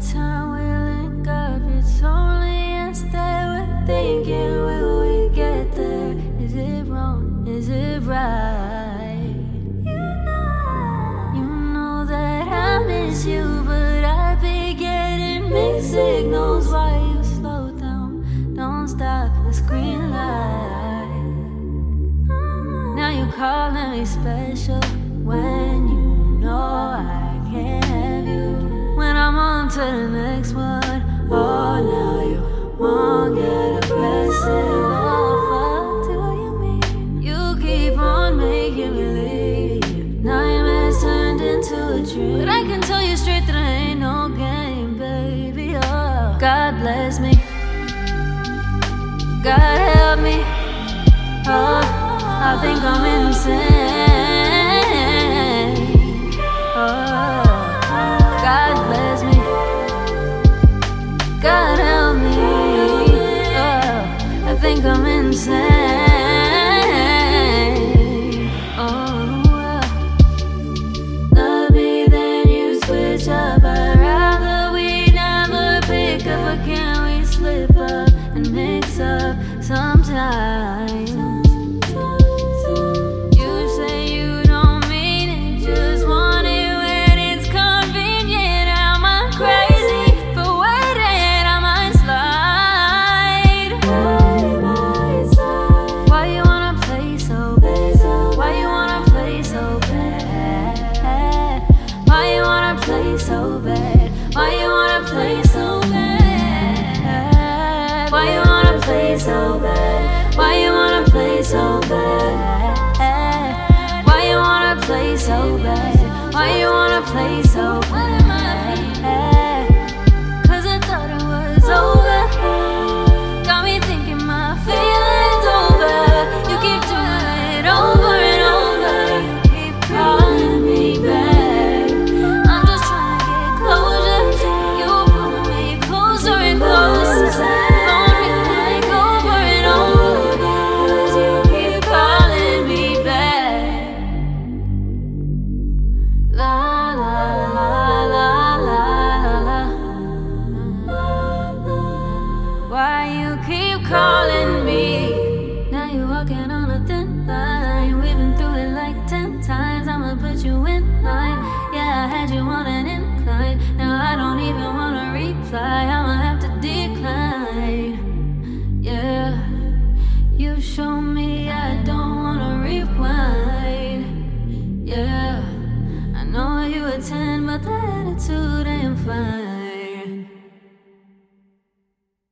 time we link up, it's only that we're thinking. Will we get there? Is it wrong? Is it right? You know, you know that I miss you, but I be getting mixed signals. Why you slow down? Don't stop the screen light. Now you calling me special when you know I the next one, oh now you won't get aggressive. Fuck, do you mean you keep on making me leave? Nightmares turned into a dream, but I can tell you straight that I ain't no game, baby. Oh, God bless me. God help me. Oh, I think I'm insane. Think I'm insane. Oh, love me, then you switch up. I'd rather we never pick up, can we slip up and mix up sometimes? So bad? Why you wanna play so bad? Why you wanna play so bad? Why you wanna play so bad? I'ma put you in line. Yeah, I had you on an incline. Now I don't even wanna reply. I'ma have to decline. Yeah, you show me I don't wanna rewind. Yeah, I know you attend, but the attitude ain't fine.